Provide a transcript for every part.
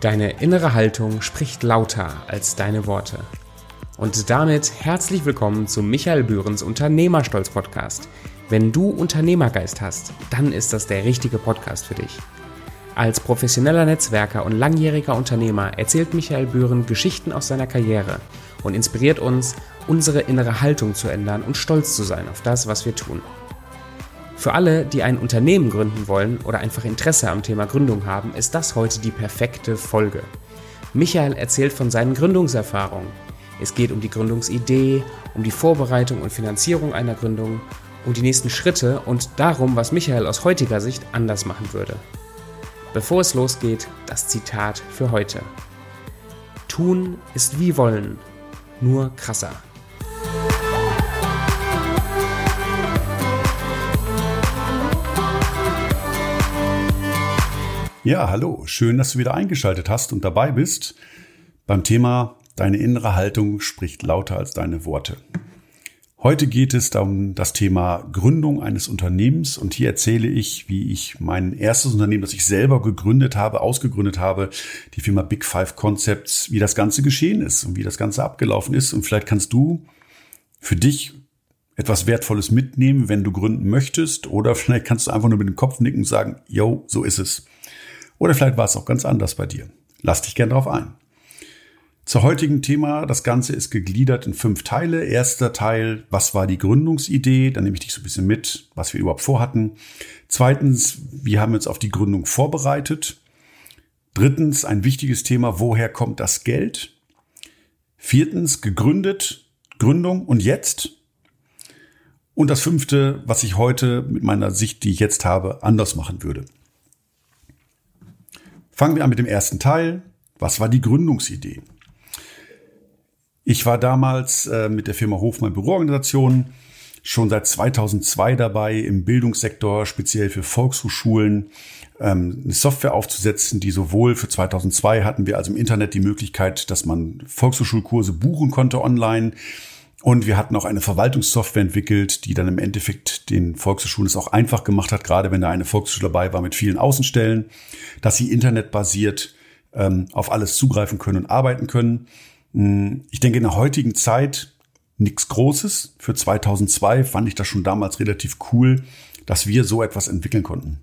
Deine innere Haltung spricht lauter als deine Worte. Und damit herzlich willkommen zu Michael Bührens Unternehmerstolz Podcast. Wenn du Unternehmergeist hast, dann ist das der richtige Podcast für dich. Als professioneller Netzwerker und langjähriger Unternehmer erzählt Michael Bühren Geschichten aus seiner Karriere und inspiriert uns, unsere innere Haltung zu ändern und stolz zu sein auf das, was wir tun. Für alle, die ein Unternehmen gründen wollen oder einfach Interesse am Thema Gründung haben, ist das heute die perfekte Folge. Michael erzählt von seinen Gründungserfahrungen. Es geht um die Gründungsidee, um die Vorbereitung und Finanzierung einer Gründung, um die nächsten Schritte und darum, was Michael aus heutiger Sicht anders machen würde. Bevor es losgeht, das Zitat für heute. Tun ist wie wollen, nur krasser. Ja, hallo, schön, dass du wieder eingeschaltet hast und dabei bist. Beim Thema Deine innere Haltung spricht lauter als deine Worte. Heute geht es um das Thema Gründung eines Unternehmens. Und hier erzähle ich, wie ich mein erstes Unternehmen, das ich selber gegründet habe, ausgegründet habe, die Firma Big Five Concepts, wie das Ganze geschehen ist und wie das Ganze abgelaufen ist. Und vielleicht kannst du für dich etwas Wertvolles mitnehmen, wenn du gründen möchtest. Oder vielleicht kannst du einfach nur mit dem Kopf nicken und sagen, yo, so ist es. Oder vielleicht war es auch ganz anders bei dir. Lass dich gern drauf ein. Zur heutigen Thema, das Ganze ist gegliedert in fünf Teile. Erster Teil, was war die Gründungsidee? Dann nehme ich dich so ein bisschen mit, was wir überhaupt vorhatten. Zweitens, wie haben wir uns auf die Gründung vorbereitet? Drittens, ein wichtiges Thema, woher kommt das Geld? Viertens, gegründet, Gründung und jetzt? Und das fünfte, was ich heute mit meiner Sicht, die ich jetzt habe, anders machen würde. Fangen wir an mit dem ersten Teil. Was war die Gründungsidee? Ich war damals äh, mit der Firma Hofmann Büroorganisation schon seit 2002 dabei, im Bildungssektor speziell für Volkshochschulen ähm, eine Software aufzusetzen, die sowohl für 2002 hatten wir also im Internet die Möglichkeit, dass man Volkshochschulkurse buchen konnte online, und wir hatten auch eine Verwaltungssoftware entwickelt, die dann im Endeffekt den Volkshochschulen es auch einfach gemacht hat, gerade wenn da eine Volkshochschule dabei war mit vielen Außenstellen, dass sie internetbasiert ähm, auf alles zugreifen können und arbeiten können. Hm, ich denke, in der heutigen Zeit nichts Großes. Für 2002 fand ich das schon damals relativ cool, dass wir so etwas entwickeln konnten.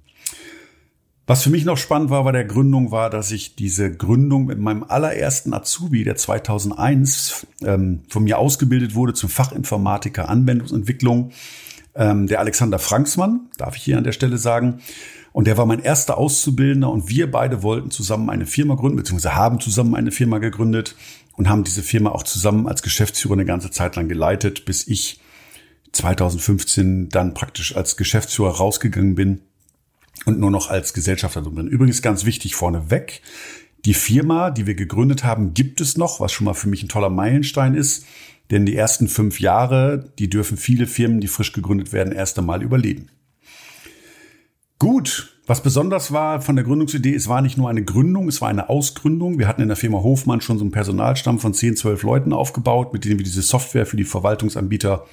Was für mich noch spannend war bei der Gründung, war, dass ich diese Gründung mit meinem allerersten Azubi, der 2001 ähm, von mir ausgebildet wurde zum Fachinformatiker Anwendungsentwicklung, ähm, der Alexander Franksmann, darf ich hier an der Stelle sagen. Und der war mein erster Auszubildender und wir beide wollten zusammen eine Firma gründen, beziehungsweise haben zusammen eine Firma gegründet und haben diese Firma auch zusammen als Geschäftsführer eine ganze Zeit lang geleitet, bis ich 2015 dann praktisch als Geschäftsführer rausgegangen bin und nur noch als Gesellschafter drin Übrigens ganz wichtig vorneweg. Die Firma, die wir gegründet haben, gibt es noch, was schon mal für mich ein toller Meilenstein ist. Denn die ersten fünf Jahre, die dürfen viele Firmen, die frisch gegründet werden, erst einmal überleben. Gut, was besonders war von der Gründungsidee, es war nicht nur eine Gründung, es war eine Ausgründung. Wir hatten in der Firma Hofmann schon so einen Personalstamm von 10, 12 Leuten aufgebaut, mit denen wir diese Software für die Verwaltungsanbieter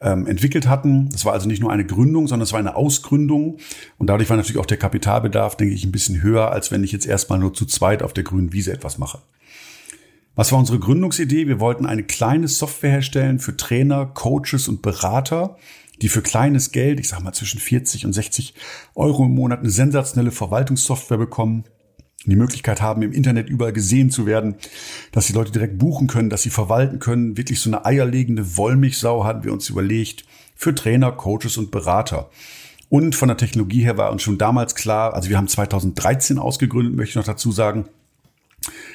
ähm, entwickelt hatten. Es war also nicht nur eine Gründung, sondern es war eine Ausgründung. Und dadurch war natürlich auch der Kapitalbedarf, denke ich, ein bisschen höher, als wenn ich jetzt erstmal nur zu zweit auf der grünen Wiese etwas mache. Was war unsere Gründungsidee? Wir wollten eine kleine Software herstellen für Trainer, Coaches und Berater, die für kleines Geld, ich sage mal zwischen 40 und 60 Euro im Monat, eine sensationelle Verwaltungssoftware bekommen, die Möglichkeit haben, im Internet überall gesehen zu werden, dass die Leute direkt buchen können, dass sie verwalten können. Wirklich so eine eierlegende Wollmilchsau hatten wir uns überlegt für Trainer, Coaches und Berater. Und von der Technologie her war uns schon damals klar, also wir haben 2013 ausgegründet, möchte ich noch dazu sagen.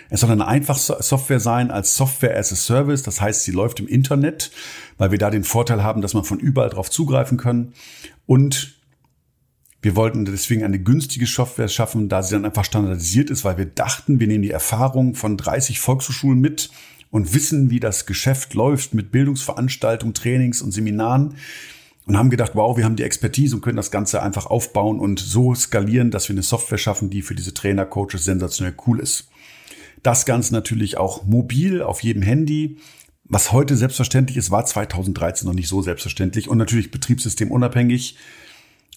Es soll eine einfache Software sein als Software as a Service. Das heißt, sie läuft im Internet, weil wir da den Vorteil haben, dass man von überall drauf zugreifen kann. Und wir wollten deswegen eine günstige Software schaffen, da sie dann einfach standardisiert ist, weil wir dachten, wir nehmen die Erfahrung von 30 Volkshochschulen mit und wissen, wie das Geschäft läuft mit Bildungsveranstaltungen, Trainings und Seminaren und haben gedacht, wow, wir haben die Expertise und können das Ganze einfach aufbauen und so skalieren, dass wir eine Software schaffen, die für diese Trainer, Coaches sensationell cool ist. Das Ganze natürlich auch mobil auf jedem Handy. Was heute selbstverständlich ist, war 2013 noch nicht so selbstverständlich und natürlich betriebssystemunabhängig.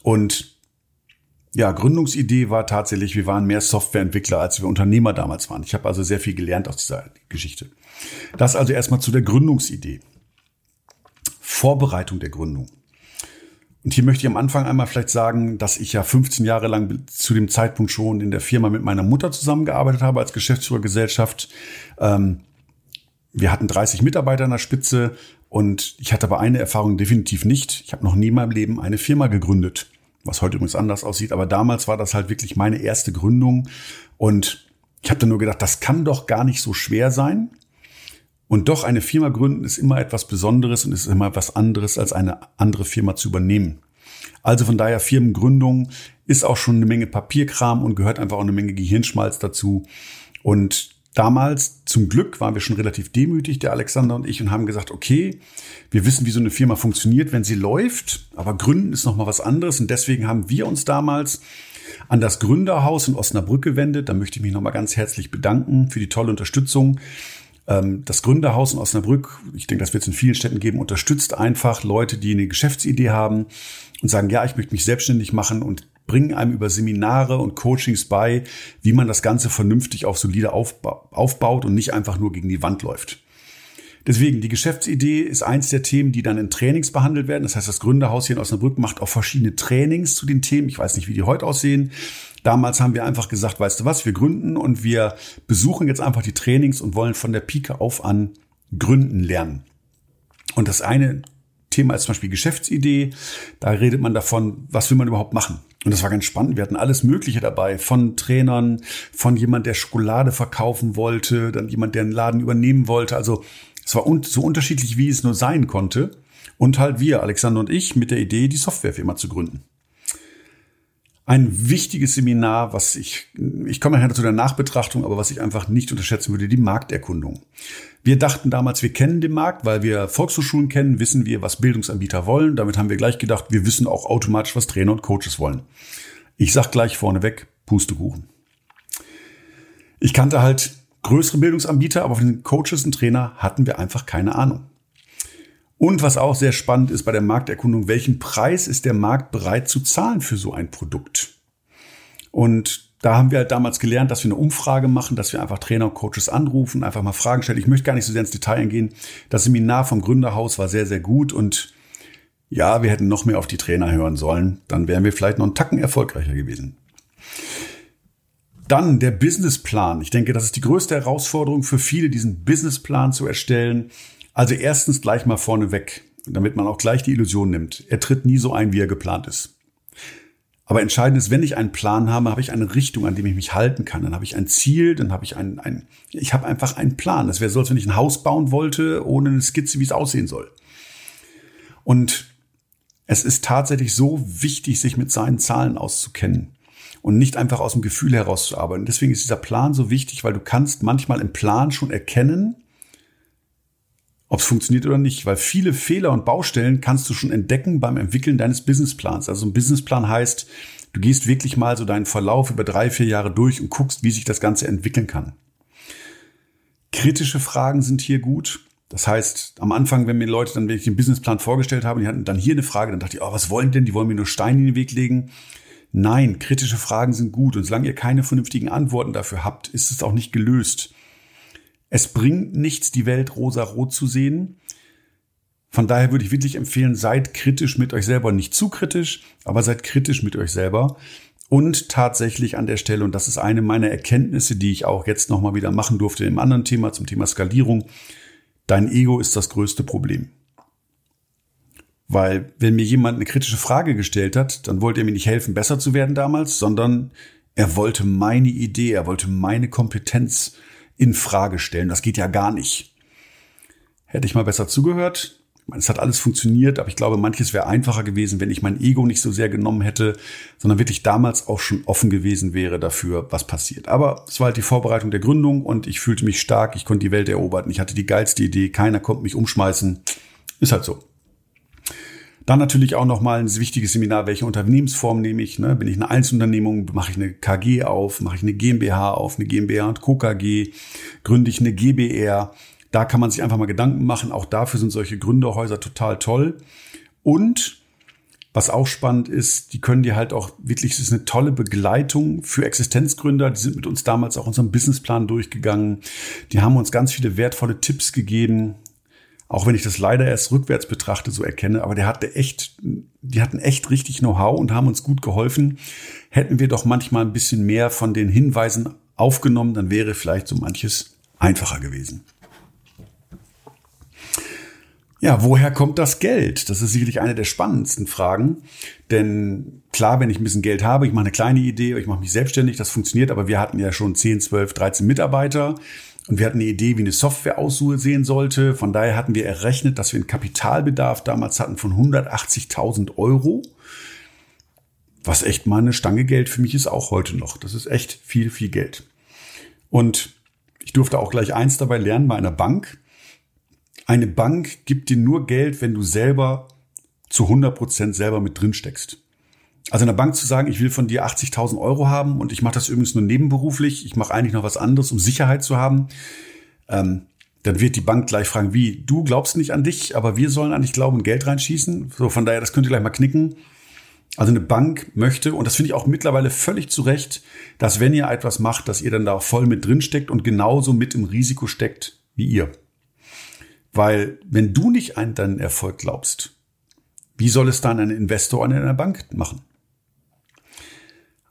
Und ja, Gründungsidee war tatsächlich, wir waren mehr Softwareentwickler, als wir Unternehmer damals waren. Ich habe also sehr viel gelernt aus dieser Geschichte. Das also erstmal zu der Gründungsidee. Vorbereitung der Gründung. Und hier möchte ich am Anfang einmal vielleicht sagen, dass ich ja 15 Jahre lang zu dem Zeitpunkt schon in der Firma mit meiner Mutter zusammengearbeitet habe als Geschäftsführergesellschaft. Ähm, wir hatten 30 Mitarbeiter an der Spitze und ich hatte aber eine Erfahrung definitiv nicht. Ich habe noch nie in meinem Leben eine Firma gegründet was heute übrigens anders aussieht. Aber damals war das halt wirklich meine erste Gründung. Und ich habe dann nur gedacht, das kann doch gar nicht so schwer sein. Und doch eine Firma gründen ist immer etwas Besonderes und ist immer etwas anderes, als eine andere Firma zu übernehmen. Also von daher Firmengründung ist auch schon eine Menge Papierkram und gehört einfach auch eine Menge Gehirnschmalz dazu. Und Damals, zum Glück, waren wir schon relativ demütig, der Alexander und ich, und haben gesagt, okay, wir wissen, wie so eine Firma funktioniert, wenn sie läuft, aber Gründen ist nochmal was anderes. Und deswegen haben wir uns damals an das Gründerhaus in Osnabrück gewendet. Da möchte ich mich nochmal ganz herzlich bedanken für die tolle Unterstützung. Ähm, das Gründerhaus in Osnabrück, ich denke, das wird es in vielen Städten geben, unterstützt einfach Leute, die eine Geschäftsidee haben und sagen, ja, ich möchte mich selbstständig machen und bringen einem über Seminare und Coachings bei, wie man das Ganze vernünftig auf solide aufbaut und nicht einfach nur gegen die Wand läuft. Deswegen, die Geschäftsidee ist eins der Themen, die dann in Trainings behandelt werden. Das heißt, das Gründerhaus hier in Osnabrück macht auch verschiedene Trainings zu den Themen. Ich weiß nicht, wie die heute aussehen. Damals haben wir einfach gesagt, weißt du was, wir gründen und wir besuchen jetzt einfach die Trainings und wollen von der Pike auf an gründen lernen. Und das eine Thema ist zum Beispiel Geschäftsidee. Da redet man davon, was will man überhaupt machen. Und das war ganz spannend. Wir hatten alles Mögliche dabei. Von Trainern, von jemand, der Schokolade verkaufen wollte, dann jemand, der einen Laden übernehmen wollte. Also es war un so unterschiedlich, wie es nur sein konnte. Und halt wir, Alexander und ich, mit der Idee, die Softwarefirma zu gründen ein wichtiges Seminar, was ich, ich komme nachher zu der Nachbetrachtung, aber was ich einfach nicht unterschätzen würde, die Markterkundung. Wir dachten damals, wir kennen den Markt, weil wir Volkshochschulen kennen, wissen wir, was Bildungsanbieter wollen. Damit haben wir gleich gedacht, wir wissen auch automatisch, was Trainer und Coaches wollen. Ich sag gleich vorneweg, Pustekuchen. Ich kannte halt größere Bildungsanbieter, aber von den Coaches und Trainer hatten wir einfach keine Ahnung. Und was auch sehr spannend ist bei der Markterkundung, welchen Preis ist der Markt bereit zu zahlen für so ein Produkt? Und da haben wir halt damals gelernt, dass wir eine Umfrage machen, dass wir einfach Trainer und Coaches anrufen, einfach mal Fragen stellen. Ich möchte gar nicht so sehr ins Detail eingehen. Das Seminar vom Gründerhaus war sehr, sehr gut und ja, wir hätten noch mehr auf die Trainer hören sollen. Dann wären wir vielleicht noch einen Tacken erfolgreicher gewesen. Dann der Businessplan. Ich denke, das ist die größte Herausforderung für viele, diesen Businessplan zu erstellen. Also erstens gleich mal vorneweg, damit man auch gleich die Illusion nimmt. Er tritt nie so ein, wie er geplant ist. Aber entscheidend ist, wenn ich einen Plan habe, habe ich eine Richtung, an dem ich mich halten kann. Dann habe ich ein Ziel, dann habe ich ein, ein ich habe einfach einen Plan. Das wäre so, als wenn ich ein Haus bauen wollte, ohne eine Skizze, wie es aussehen soll. Und es ist tatsächlich so wichtig, sich mit seinen Zahlen auszukennen und nicht einfach aus dem Gefühl herauszuarbeiten. Deswegen ist dieser Plan so wichtig, weil du kannst manchmal im Plan schon erkennen, ob es funktioniert oder nicht, weil viele Fehler und Baustellen kannst du schon entdecken beim Entwickeln deines Businessplans. Also ein Businessplan heißt, du gehst wirklich mal so deinen Verlauf über drei, vier Jahre durch und guckst, wie sich das Ganze entwickeln kann. Kritische Fragen sind hier gut. Das heißt, am Anfang, wenn mir Leute dann wirklich den Businessplan vorgestellt haben, die hatten dann hier eine Frage, dann dachte ich, oh, was wollen denn? Die wollen mir nur Steine in den Weg legen. Nein, kritische Fragen sind gut. Und solange ihr keine vernünftigen Antworten dafür habt, ist es auch nicht gelöst. Es bringt nichts, die Welt rosa-rot zu sehen. Von daher würde ich wirklich empfehlen, seid kritisch mit euch selber. Nicht zu kritisch, aber seid kritisch mit euch selber. Und tatsächlich an der Stelle, und das ist eine meiner Erkenntnisse, die ich auch jetzt nochmal wieder machen durfte im anderen Thema, zum Thema Skalierung, dein Ego ist das größte Problem. Weil wenn mir jemand eine kritische Frage gestellt hat, dann wollte er mir nicht helfen, besser zu werden damals, sondern er wollte meine Idee, er wollte meine Kompetenz in Frage stellen. Das geht ja gar nicht. Hätte ich mal besser zugehört. Es hat alles funktioniert, aber ich glaube, manches wäre einfacher gewesen, wenn ich mein Ego nicht so sehr genommen hätte, sondern wirklich damals auch schon offen gewesen wäre dafür, was passiert. Aber es war halt die Vorbereitung der Gründung und ich fühlte mich stark, ich konnte die Welt erobern, ich hatte die geilste Idee, keiner konnte mich umschmeißen. Ist halt so. Dann natürlich auch nochmal ein wichtiges Seminar, welche Unternehmensform nehme ich? Ne? Bin ich eine Einzelunternehmung, mache ich eine KG auf, mache ich eine GmbH auf, eine GmbH und Co. KG, gründe ich eine GBR. Da kann man sich einfach mal Gedanken machen. Auch dafür sind solche Gründerhäuser total toll. Und Was auch spannend ist, die können dir halt auch wirklich, es ist eine tolle Begleitung für Existenzgründer. Die sind mit uns damals auch unseren Businessplan durchgegangen. Die haben uns ganz viele wertvolle Tipps gegeben. Auch wenn ich das leider erst rückwärts betrachte, so erkenne, aber der hatte echt, die hatten echt richtig Know-how und haben uns gut geholfen. Hätten wir doch manchmal ein bisschen mehr von den Hinweisen aufgenommen, dann wäre vielleicht so manches einfacher gewesen. Ja, woher kommt das Geld? Das ist sicherlich eine der spannendsten Fragen. Denn klar, wenn ich ein bisschen Geld habe, ich mache eine kleine Idee, ich mache mich selbstständig, das funktioniert, aber wir hatten ja schon 10, 12, 13 Mitarbeiter und wir hatten eine Idee, wie eine Software aussehen sollte. Von daher hatten wir errechnet, dass wir einen Kapitalbedarf damals hatten von 180.000 Euro. Was echt mal eine Stange Geld für mich ist, auch heute noch. Das ist echt viel, viel Geld. Und ich durfte auch gleich eins dabei lernen bei einer Bank eine Bank gibt dir nur Geld, wenn du selber zu 100 Prozent selber mit drin steckst. Also einer Bank zu sagen, ich will von dir 80.000 Euro haben und ich mache das übrigens nur nebenberuflich, ich mache eigentlich noch was anderes, um Sicherheit zu haben, ähm, dann wird die Bank gleich fragen, wie, du glaubst nicht an dich, aber wir sollen an dich glauben und Geld reinschießen. So, von daher, das könnt ihr gleich mal knicken. Also eine Bank möchte, und das finde ich auch mittlerweile völlig zu Recht, dass wenn ihr etwas macht, dass ihr dann da voll mit drin steckt und genauso mit im Risiko steckt wie ihr. Weil wenn du nicht an deinen Erfolg glaubst, wie soll es dann ein Investor an einer Bank machen?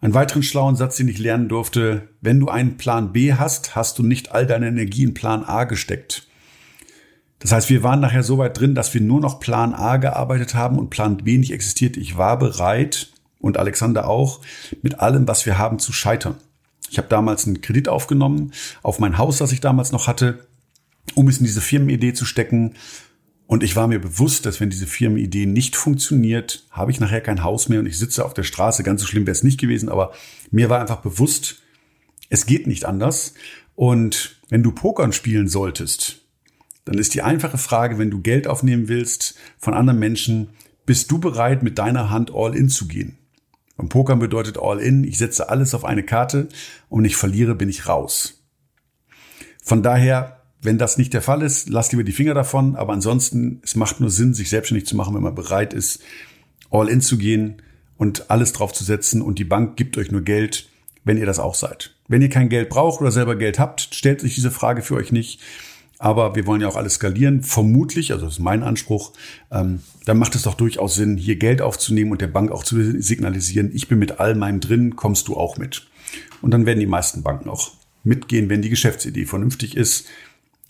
Einen weiteren schlauen Satz, den ich lernen durfte, wenn du einen Plan B hast, hast du nicht all deine Energie in Plan A gesteckt. Das heißt, wir waren nachher so weit drin, dass wir nur noch Plan A gearbeitet haben und Plan B nicht existiert. Ich war bereit, und Alexander auch, mit allem, was wir haben, zu scheitern. Ich habe damals einen Kredit aufgenommen auf mein Haus, das ich damals noch hatte, um es in diese Firmenidee zu stecken. Und ich war mir bewusst, dass wenn diese Firmenidee nicht funktioniert, habe ich nachher kein Haus mehr und ich sitze auf der Straße. Ganz so schlimm wäre es nicht gewesen, aber mir war einfach bewusst, es geht nicht anders. Und wenn du Pokern spielen solltest, dann ist die einfache Frage, wenn du Geld aufnehmen willst von anderen Menschen, bist du bereit, mit deiner Hand all in zu gehen? Und Pokern bedeutet all in, ich setze alles auf eine Karte und ich verliere, bin ich raus. Von daher wenn das nicht der Fall ist, lasst lieber die Finger davon. Aber ansonsten, es macht nur Sinn, sich selbstständig zu machen, wenn man bereit ist, all in zu gehen und alles drauf zu setzen. Und die Bank gibt euch nur Geld, wenn ihr das auch seid. Wenn ihr kein Geld braucht oder selber Geld habt, stellt sich diese Frage für euch nicht. Aber wir wollen ja auch alles skalieren. Vermutlich, also das ist mein Anspruch, ähm, dann macht es doch durchaus Sinn, hier Geld aufzunehmen und der Bank auch zu signalisieren, ich bin mit all meinem drin, kommst du auch mit. Und dann werden die meisten Banken auch mitgehen, wenn die Geschäftsidee vernünftig ist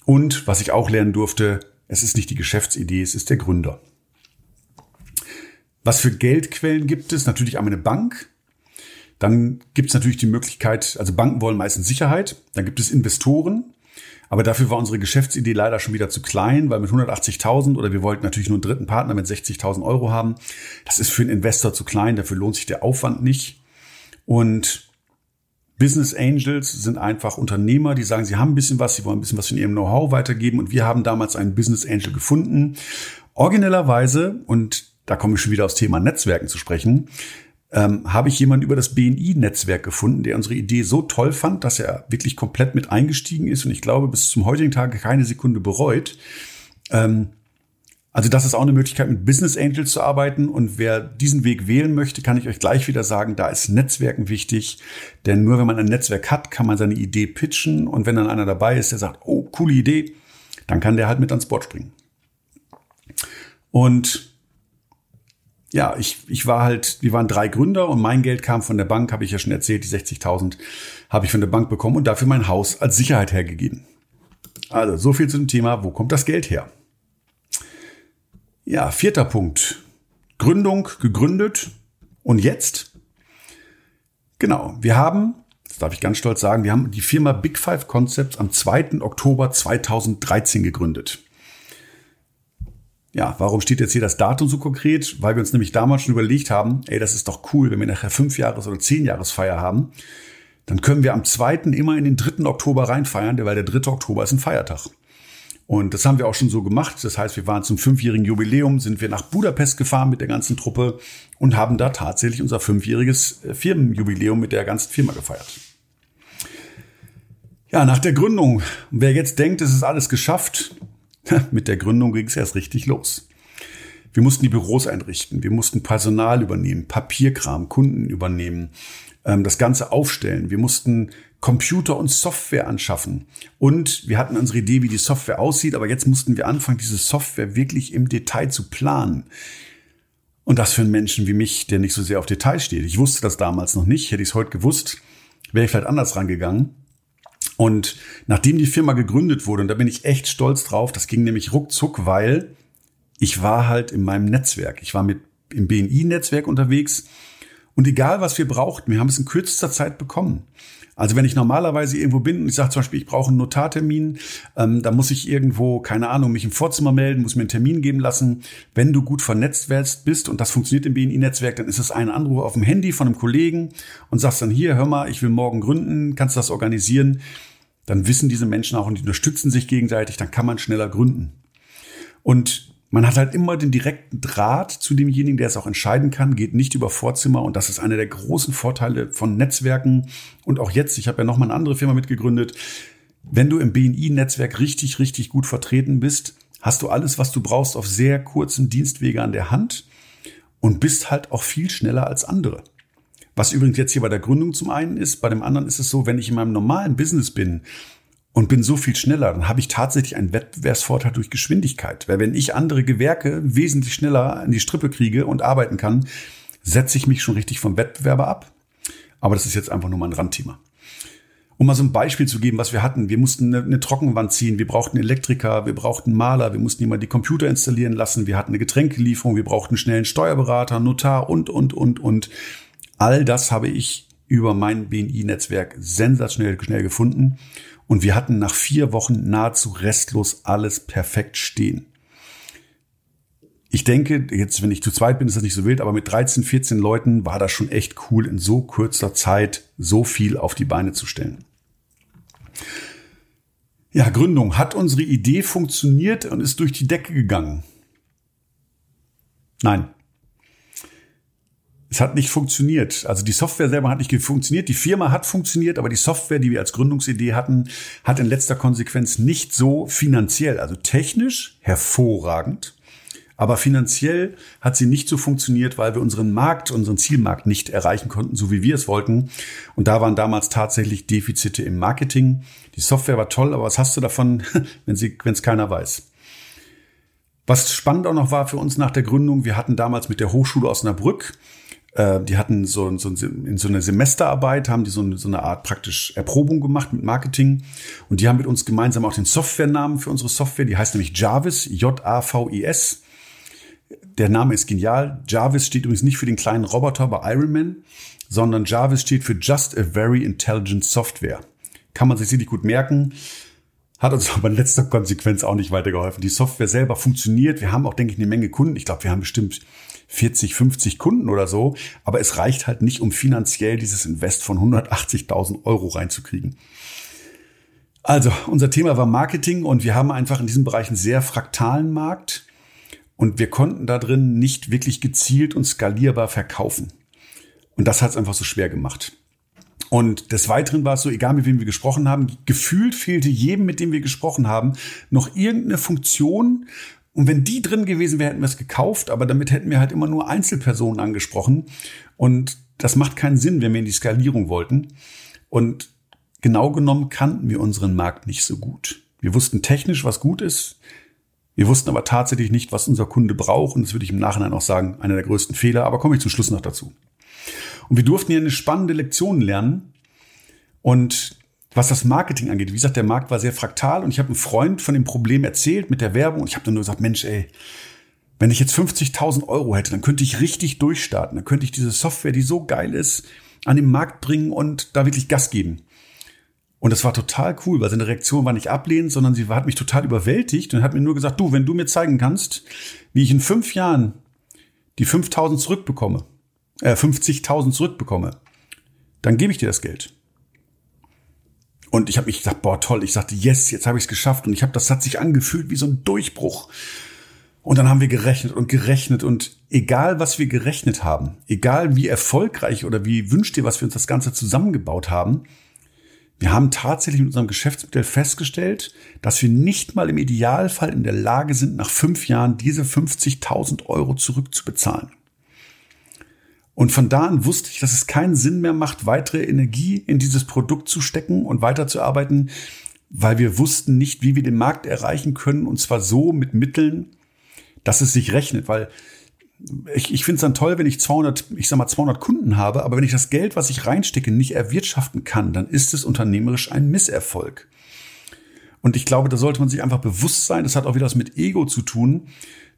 und was ich auch lernen durfte, es ist nicht die Geschäftsidee, es ist der Gründer. Was für Geldquellen gibt es? Natürlich einmal eine Bank. Dann gibt es natürlich die Möglichkeit, also Banken wollen meistens Sicherheit. Dann gibt es Investoren. Aber dafür war unsere Geschäftsidee leider schon wieder zu klein, weil mit 180.000 oder wir wollten natürlich nur einen dritten Partner mit 60.000 Euro haben. Das ist für einen Investor zu klein, dafür lohnt sich der Aufwand nicht. Und Business Angels sind einfach Unternehmer, die sagen, sie haben ein bisschen was, sie wollen ein bisschen was von ihrem Know-how weitergeben. Und wir haben damals einen Business Angel gefunden. Originellerweise, und da komme ich schon wieder aufs Thema Netzwerken zu sprechen, ähm, habe ich jemanden über das BNI-Netzwerk gefunden, der unsere Idee so toll fand, dass er wirklich komplett mit eingestiegen ist und ich glaube, bis zum heutigen Tag keine Sekunde bereut. Ähm, also das ist auch eine Möglichkeit, mit Business Angels zu arbeiten. Und wer diesen Weg wählen möchte, kann ich euch gleich wieder sagen, da ist Netzwerken wichtig. Denn nur wenn man ein Netzwerk hat, kann man seine Idee pitchen. Und wenn dann einer dabei ist, der sagt, oh, coole Idee, dann kann der halt mit ans Board springen. Und ja, ich, ich war halt, wir waren drei Gründer und mein Geld kam von der Bank, habe ich ja schon erzählt, die 60.000 habe ich von der Bank bekommen und dafür mein Haus als Sicherheit hergegeben. Also so viel zu dem Thema, wo kommt das Geld her? Ja, vierter Punkt. Gründung gegründet und jetzt? Genau, wir haben, das darf ich ganz stolz sagen, wir haben die Firma Big Five Concepts am 2. Oktober 2013 gegründet. Ja, warum steht jetzt hier das Datum so konkret? Weil wir uns nämlich damals schon überlegt haben, ey, das ist doch cool, wenn wir nachher fünf Jahres- oder zehn Jahresfeier haben, dann können wir am 2. immer in den 3. Oktober reinfeiern, weil der 3. Oktober ist ein Feiertag. Und das haben wir auch schon so gemacht. Das heißt, wir waren zum fünfjährigen Jubiläum, sind wir nach Budapest gefahren mit der ganzen Truppe und haben da tatsächlich unser fünfjähriges äh, Firmenjubiläum mit der ganzen Firma gefeiert. Ja, nach der Gründung. Wer jetzt denkt, es ist alles geschafft, mit der Gründung ging es erst richtig los. Wir mussten die Büros einrichten, wir mussten Personal übernehmen, Papierkram, Kunden übernehmen, ähm, das Ganze aufstellen. Wir mussten Computer und Software anschaffen. Und wir hatten unsere Idee, wie die Software aussieht, aber jetzt mussten wir anfangen, diese Software wirklich im Detail zu planen. Und das für einen Menschen wie mich, der nicht so sehr auf Details steht. Ich wusste das damals noch nicht. Hätte ich es heute gewusst, wäre ich vielleicht anders rangegangen. Und nachdem die Firma gegründet wurde, und da bin ich echt stolz drauf, das ging nämlich ruckzuck, weil ich war halt in meinem Netzwerk. Ich war mit im BNI-Netzwerk unterwegs. Und egal, was wir brauchten, wir haben es in kürzester Zeit bekommen. Also wenn ich normalerweise irgendwo bin und ich sage zum Beispiel, ich brauche einen Notartermin, ähm, da muss ich irgendwo, keine Ahnung, mich im Vorzimmer melden, muss mir einen Termin geben lassen. Wenn du gut vernetzt bist und das funktioniert im BNI-Netzwerk, dann ist es ein Anruf auf dem Handy von einem Kollegen und sagst dann hier, hör mal, ich will morgen gründen, kannst du das organisieren? Dann wissen diese Menschen auch und die unterstützen sich gegenseitig, dann kann man schneller gründen. Und man hat halt immer den direkten Draht zu demjenigen, der es auch entscheiden kann, geht nicht über Vorzimmer. Und das ist einer der großen Vorteile von Netzwerken. Und auch jetzt, ich habe ja noch mal eine andere Firma mitgegründet, wenn du im BNI-Netzwerk richtig, richtig gut vertreten bist, hast du alles, was du brauchst, auf sehr kurzem Dienstwege an der Hand und bist halt auch viel schneller als andere. Was übrigens jetzt hier bei der Gründung zum einen ist, bei dem anderen ist es so, wenn ich in meinem normalen Business bin, und bin so viel schneller, dann habe ich tatsächlich einen Wettbewerbsvorteil durch Geschwindigkeit. Weil wenn ich andere Gewerke wesentlich schneller an die Strippe kriege und arbeiten kann, setze ich mich schon richtig vom Wettbewerber ab. Aber das ist jetzt einfach nur mal ein Randthema. Um mal so ein Beispiel zu geben, was wir hatten. Wir mussten eine, eine Trockenwand ziehen, wir brauchten Elektriker, wir brauchten Maler, wir mussten jemand die Computer installieren lassen, wir hatten eine Getränkelieferung, wir brauchten schnell einen Steuerberater, Notar und, und, und, und. All das habe ich über mein BNI-Netzwerk sensationell schnell gefunden und wir hatten nach vier Wochen nahezu restlos alles perfekt stehen. Ich denke, jetzt, wenn ich zu zweit bin, ist das nicht so wild, aber mit 13, 14 Leuten war das schon echt cool, in so kurzer Zeit so viel auf die Beine zu stellen. Ja, Gründung. Hat unsere Idee funktioniert und ist durch die Decke gegangen? Nein. Es hat nicht funktioniert. Also die Software selber hat nicht funktioniert. Die Firma hat funktioniert, aber die Software, die wir als Gründungsidee hatten, hat in letzter Konsequenz nicht so finanziell, also technisch hervorragend. Aber finanziell hat sie nicht so funktioniert, weil wir unseren Markt, unseren Zielmarkt nicht erreichen konnten, so wie wir es wollten. Und da waren damals tatsächlich Defizite im Marketing. Die Software war toll, aber was hast du davon, wenn es keiner weiß? Was spannend auch noch war für uns nach der Gründung, wir hatten damals mit der Hochschule Osnabrück äh, die hatten so, so, in so eine Semesterarbeit, haben die so, so eine Art praktisch Erprobung gemacht mit Marketing. Und die haben mit uns gemeinsam auch den Softwarenamen für unsere Software. Die heißt nämlich Jarvis, J-A-V-I-S. Der Name ist genial. Jarvis steht übrigens nicht für den kleinen Roboter bei Iron Man, sondern Jarvis steht für Just a Very Intelligent Software. Kann man sich ziemlich gut merken. Hat uns aber in letzter Konsequenz auch nicht weitergeholfen. Die Software selber funktioniert. Wir haben auch, denke ich, eine Menge Kunden. Ich glaube, wir haben bestimmt 40, 50 Kunden oder so. Aber es reicht halt nicht, um finanziell dieses Invest von 180.000 Euro reinzukriegen. Also, unser Thema war Marketing und wir haben einfach in diesem Bereich einen sehr fraktalen Markt und wir konnten da drin nicht wirklich gezielt und skalierbar verkaufen. Und das hat es einfach so schwer gemacht. Und des Weiteren war es so, egal mit wem wir gesprochen haben, gefühlt fehlte jedem, mit dem wir gesprochen haben, noch irgendeine Funktion, und wenn die drin gewesen wäre, hätten wir es gekauft, aber damit hätten wir halt immer nur Einzelpersonen angesprochen. Und das macht keinen Sinn, wenn wir in die Skalierung wollten. Und genau genommen kannten wir unseren Markt nicht so gut. Wir wussten technisch, was gut ist. Wir wussten aber tatsächlich nicht, was unser Kunde braucht. Und das würde ich im Nachhinein auch sagen, einer der größten Fehler. Aber komme ich zum Schluss noch dazu. Und wir durften hier eine spannende Lektion lernen. Und was das Marketing angeht. Wie gesagt, der Markt war sehr fraktal und ich habe einem Freund von dem Problem erzählt mit der Werbung und ich habe dann nur gesagt, Mensch, ey, wenn ich jetzt 50.000 Euro hätte, dann könnte ich richtig durchstarten. Dann könnte ich diese Software, die so geil ist, an den Markt bringen und da wirklich Gas geben. Und das war total cool, weil seine Reaktion war nicht ablehnend, sondern sie hat mich total überwältigt und hat mir nur gesagt, du, wenn du mir zeigen kannst, wie ich in fünf Jahren die 5.000 zurückbekomme, äh, 50.000 zurückbekomme, dann gebe ich dir das Geld. Und ich habe mich gesagt, boah, toll. Ich sagte, yes, jetzt habe ich es geschafft. Und ich habe, das hat sich angefühlt wie so ein Durchbruch. Und dann haben wir gerechnet und gerechnet und egal was wir gerechnet haben, egal wie erfolgreich oder wie wünscht ihr, was wir uns das Ganze zusammengebaut haben, Wir haben tatsächlich mit unserem Geschäftsmodell festgestellt, dass wir nicht mal im Idealfall in der Lage sind, nach fünf Jahren diese 50.000 Euro zurückzubezahlen. Und von da an wusste ich, dass es keinen Sinn mehr macht, weitere Energie in dieses Produkt zu stecken und weiterzuarbeiten, weil wir wussten nicht, wie wir den Markt erreichen können und zwar so mit Mitteln, dass es sich rechnet, weil ich, ich finde es dann toll, wenn ich 200, ich sag mal 200 Kunden habe, aber wenn ich das Geld, was ich reinstecke, nicht erwirtschaften kann, dann ist es unternehmerisch ein Misserfolg. Und ich glaube, da sollte man sich einfach bewusst sein, das hat auch wieder was mit Ego zu tun.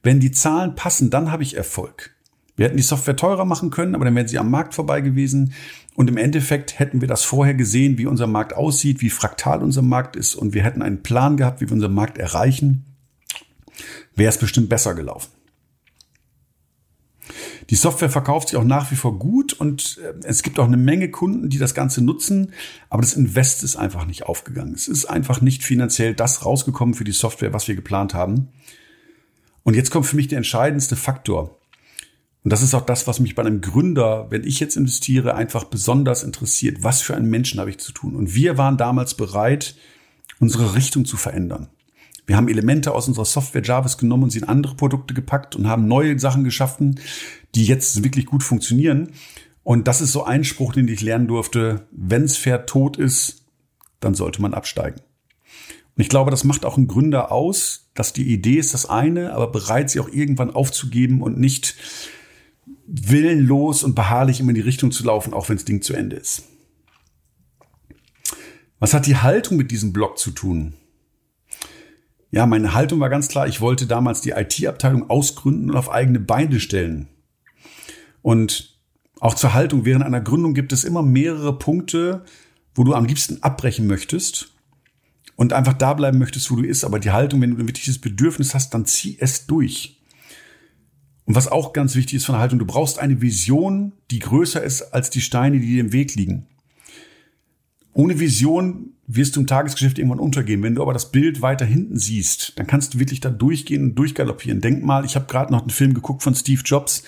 Wenn die Zahlen passen, dann habe ich Erfolg. Wir hätten die Software teurer machen können, aber dann wären sie am Markt vorbei gewesen. Und im Endeffekt hätten wir das vorher gesehen, wie unser Markt aussieht, wie fraktal unser Markt ist und wir hätten einen Plan gehabt, wie wir unseren Markt erreichen, wäre es bestimmt besser gelaufen. Die Software verkauft sich auch nach wie vor gut und äh, es gibt auch eine Menge Kunden, die das Ganze nutzen, aber das Invest ist einfach nicht aufgegangen. Es ist einfach nicht finanziell das rausgekommen für die Software, was wir geplant haben. Und jetzt kommt für mich der entscheidendste Faktor. Und das ist auch das, was mich bei einem Gründer, wenn ich jetzt investiere, einfach besonders interessiert. Was für einen Menschen habe ich zu tun? Und wir waren damals bereit, unsere Richtung zu verändern. Wir haben Elemente aus unserer Software Jarvis genommen und sie in andere Produkte gepackt und haben neue Sachen geschaffen, die jetzt wirklich gut funktionieren. Und das ist so ein Spruch, den ich lernen durfte. Wenns Pferd tot ist, dann sollte man absteigen. Und ich glaube, das macht auch einen Gründer aus, dass die Idee ist das eine, aber bereit, sie auch irgendwann aufzugeben und nicht willenlos und beharrlich immer in die Richtung zu laufen, auch wenn das Ding zu Ende ist. Was hat die Haltung mit diesem Blog zu tun? Ja, meine Haltung war ganz klar, ich wollte damals die IT-Abteilung ausgründen und auf eigene Beine stellen. Und auch zur Haltung während einer Gründung gibt es immer mehrere Punkte, wo du am liebsten abbrechen möchtest und einfach da bleiben möchtest, wo du ist. Aber die Haltung, wenn du ein wirkliches Bedürfnis hast, dann zieh es durch. Und was auch ganz wichtig ist von der Haltung, du brauchst eine Vision, die größer ist als die Steine, die dir im Weg liegen. Ohne Vision wirst du im Tagesgeschäft irgendwann untergehen. Wenn du aber das Bild weiter hinten siehst, dann kannst du wirklich da durchgehen und durchgaloppieren. Denk mal, ich habe gerade noch einen Film geguckt von Steve Jobs.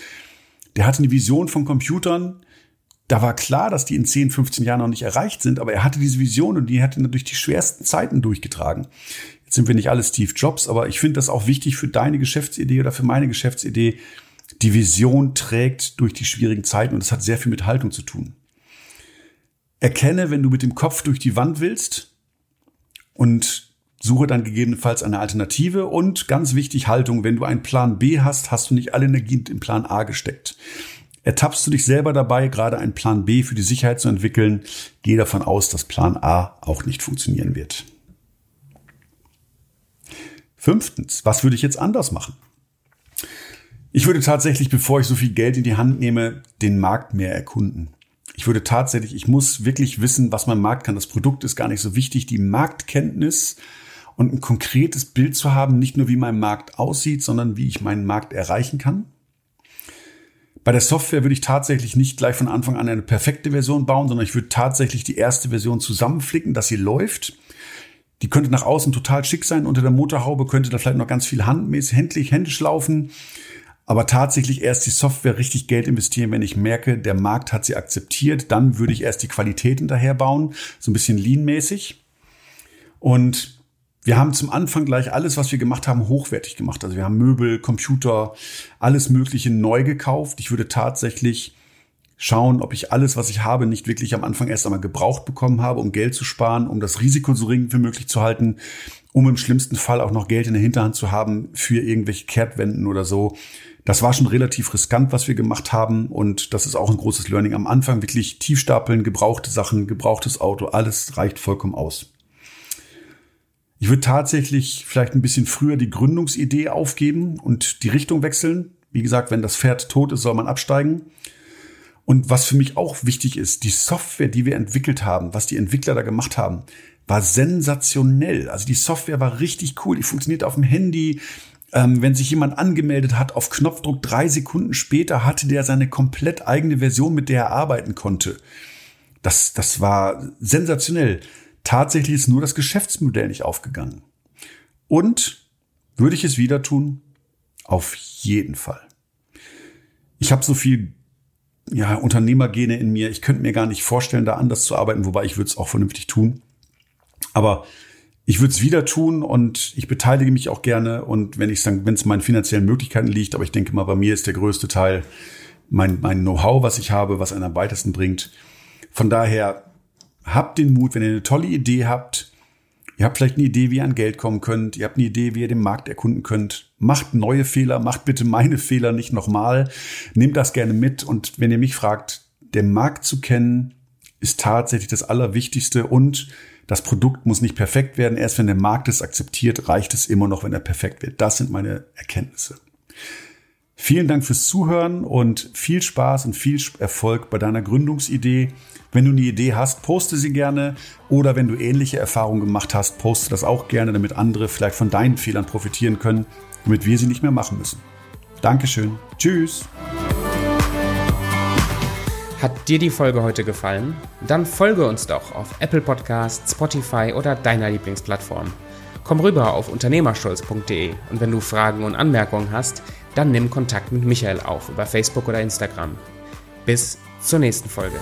Der hatte eine Vision von Computern. Da war klar, dass die in 10, 15 Jahren noch nicht erreicht sind, aber er hatte diese Vision und die hat ihn durch die schwersten Zeiten durchgetragen. Sind wir nicht alle Steve Jobs, aber ich finde das auch wichtig für deine Geschäftsidee oder für meine Geschäftsidee. Die Vision trägt durch die schwierigen Zeiten und das hat sehr viel mit Haltung zu tun. Erkenne, wenn du mit dem Kopf durch die Wand willst und suche dann gegebenenfalls eine Alternative und ganz wichtig Haltung, wenn du einen Plan B hast, hast du nicht alle Energie in Plan A gesteckt. Ertappst du dich selber dabei, gerade einen Plan B für die Sicherheit zu entwickeln, geh davon aus, dass Plan A auch nicht funktionieren wird. Fünftens, was würde ich jetzt anders machen? Ich würde tatsächlich, bevor ich so viel Geld in die Hand nehme, den Markt mehr erkunden. Ich würde tatsächlich, ich muss wirklich wissen, was mein Markt kann. Das Produkt ist gar nicht so wichtig. Die Marktkenntnis und ein konkretes Bild zu haben, nicht nur wie mein Markt aussieht, sondern wie ich meinen Markt erreichen kann. Bei der Software würde ich tatsächlich nicht gleich von Anfang an eine perfekte Version bauen, sondern ich würde tatsächlich die erste Version zusammenflicken, dass sie läuft. Die könnte nach außen total schick sein. Unter der Motorhaube könnte da vielleicht noch ganz viel handmäßig, händlich, händisch laufen aber tatsächlich erst die Software richtig Geld investieren, wenn ich merke, der Markt hat sie akzeptiert. Dann würde ich erst die Qualität hinterher bauen, so ein bisschen lean-mäßig. Und wir haben zum Anfang gleich alles, was wir gemacht haben, hochwertig gemacht. Also wir haben Möbel, Computer, alles Mögliche neu gekauft. Ich würde tatsächlich schauen, ob ich alles, was ich habe, nicht wirklich am Anfang erst einmal gebraucht bekommen habe, um Geld zu sparen, um das Risiko so gering wie möglich zu halten, um im schlimmsten Fall auch noch Geld in der Hinterhand zu haben für irgendwelche Kehrtwenden oder so. Das war schon relativ riskant, was wir gemacht haben. Und das ist auch ein großes Learning. Am Anfang wirklich tief stapeln, gebrauchte Sachen, gebrauchtes Auto, alles reicht vollkommen aus. Ich würde tatsächlich vielleicht ein bisschen früher die Gründungsidee aufgeben und die Richtung wechseln. Wie gesagt, wenn das Pferd tot ist, soll man absteigen. Und was für mich auch wichtig ist, die Software, die wir entwickelt haben, was die Entwickler da gemacht haben, war sensationell. Also die Software war richtig cool. Die funktioniert auf dem Handy, ähm, wenn sich jemand angemeldet hat, auf Knopfdruck drei Sekunden später hatte der seine komplett eigene Version, mit der er arbeiten konnte. Das, das war sensationell. Tatsächlich ist nur das Geschäftsmodell nicht aufgegangen. Und würde ich es wieder tun? Auf jeden Fall. Ich habe so viel ja, Unternehmergene in mir. Ich könnte mir gar nicht vorstellen, da anders zu arbeiten, wobei ich würde es auch vernünftig tun. Aber ich würde es wieder tun und ich beteilige mich auch gerne. Und wenn ich dann, wenn es meinen finanziellen Möglichkeiten liegt, aber ich denke mal, bei mir ist der größte Teil mein, mein Know-how, was ich habe, was einen am weitesten bringt. Von daher habt den Mut, wenn ihr eine tolle Idee habt, ihr habt vielleicht eine Idee, wie ihr an Geld kommen könnt, ihr habt eine Idee, wie ihr den Markt erkunden könnt, macht neue Fehler, macht bitte meine Fehler nicht nochmal, nehmt das gerne mit und wenn ihr mich fragt, den Markt zu kennen, ist tatsächlich das Allerwichtigste und das Produkt muss nicht perfekt werden. Erst wenn der Markt es akzeptiert, reicht es immer noch, wenn er perfekt wird. Das sind meine Erkenntnisse. Vielen Dank fürs Zuhören und viel Spaß und viel Erfolg bei deiner Gründungsidee. Wenn du eine Idee hast, poste sie gerne oder wenn du ähnliche Erfahrungen gemacht hast, poste das auch gerne, damit andere vielleicht von deinen Fehlern profitieren können, damit wir sie nicht mehr machen müssen. Dankeschön. Tschüss. Hat dir die Folge heute gefallen? Dann folge uns doch auf Apple Podcasts, Spotify oder deiner Lieblingsplattform. Komm rüber auf unternehmerstolz.de und wenn du Fragen und Anmerkungen hast, dann nimm Kontakt mit Michael auf über Facebook oder Instagram. Bis zur nächsten Folge.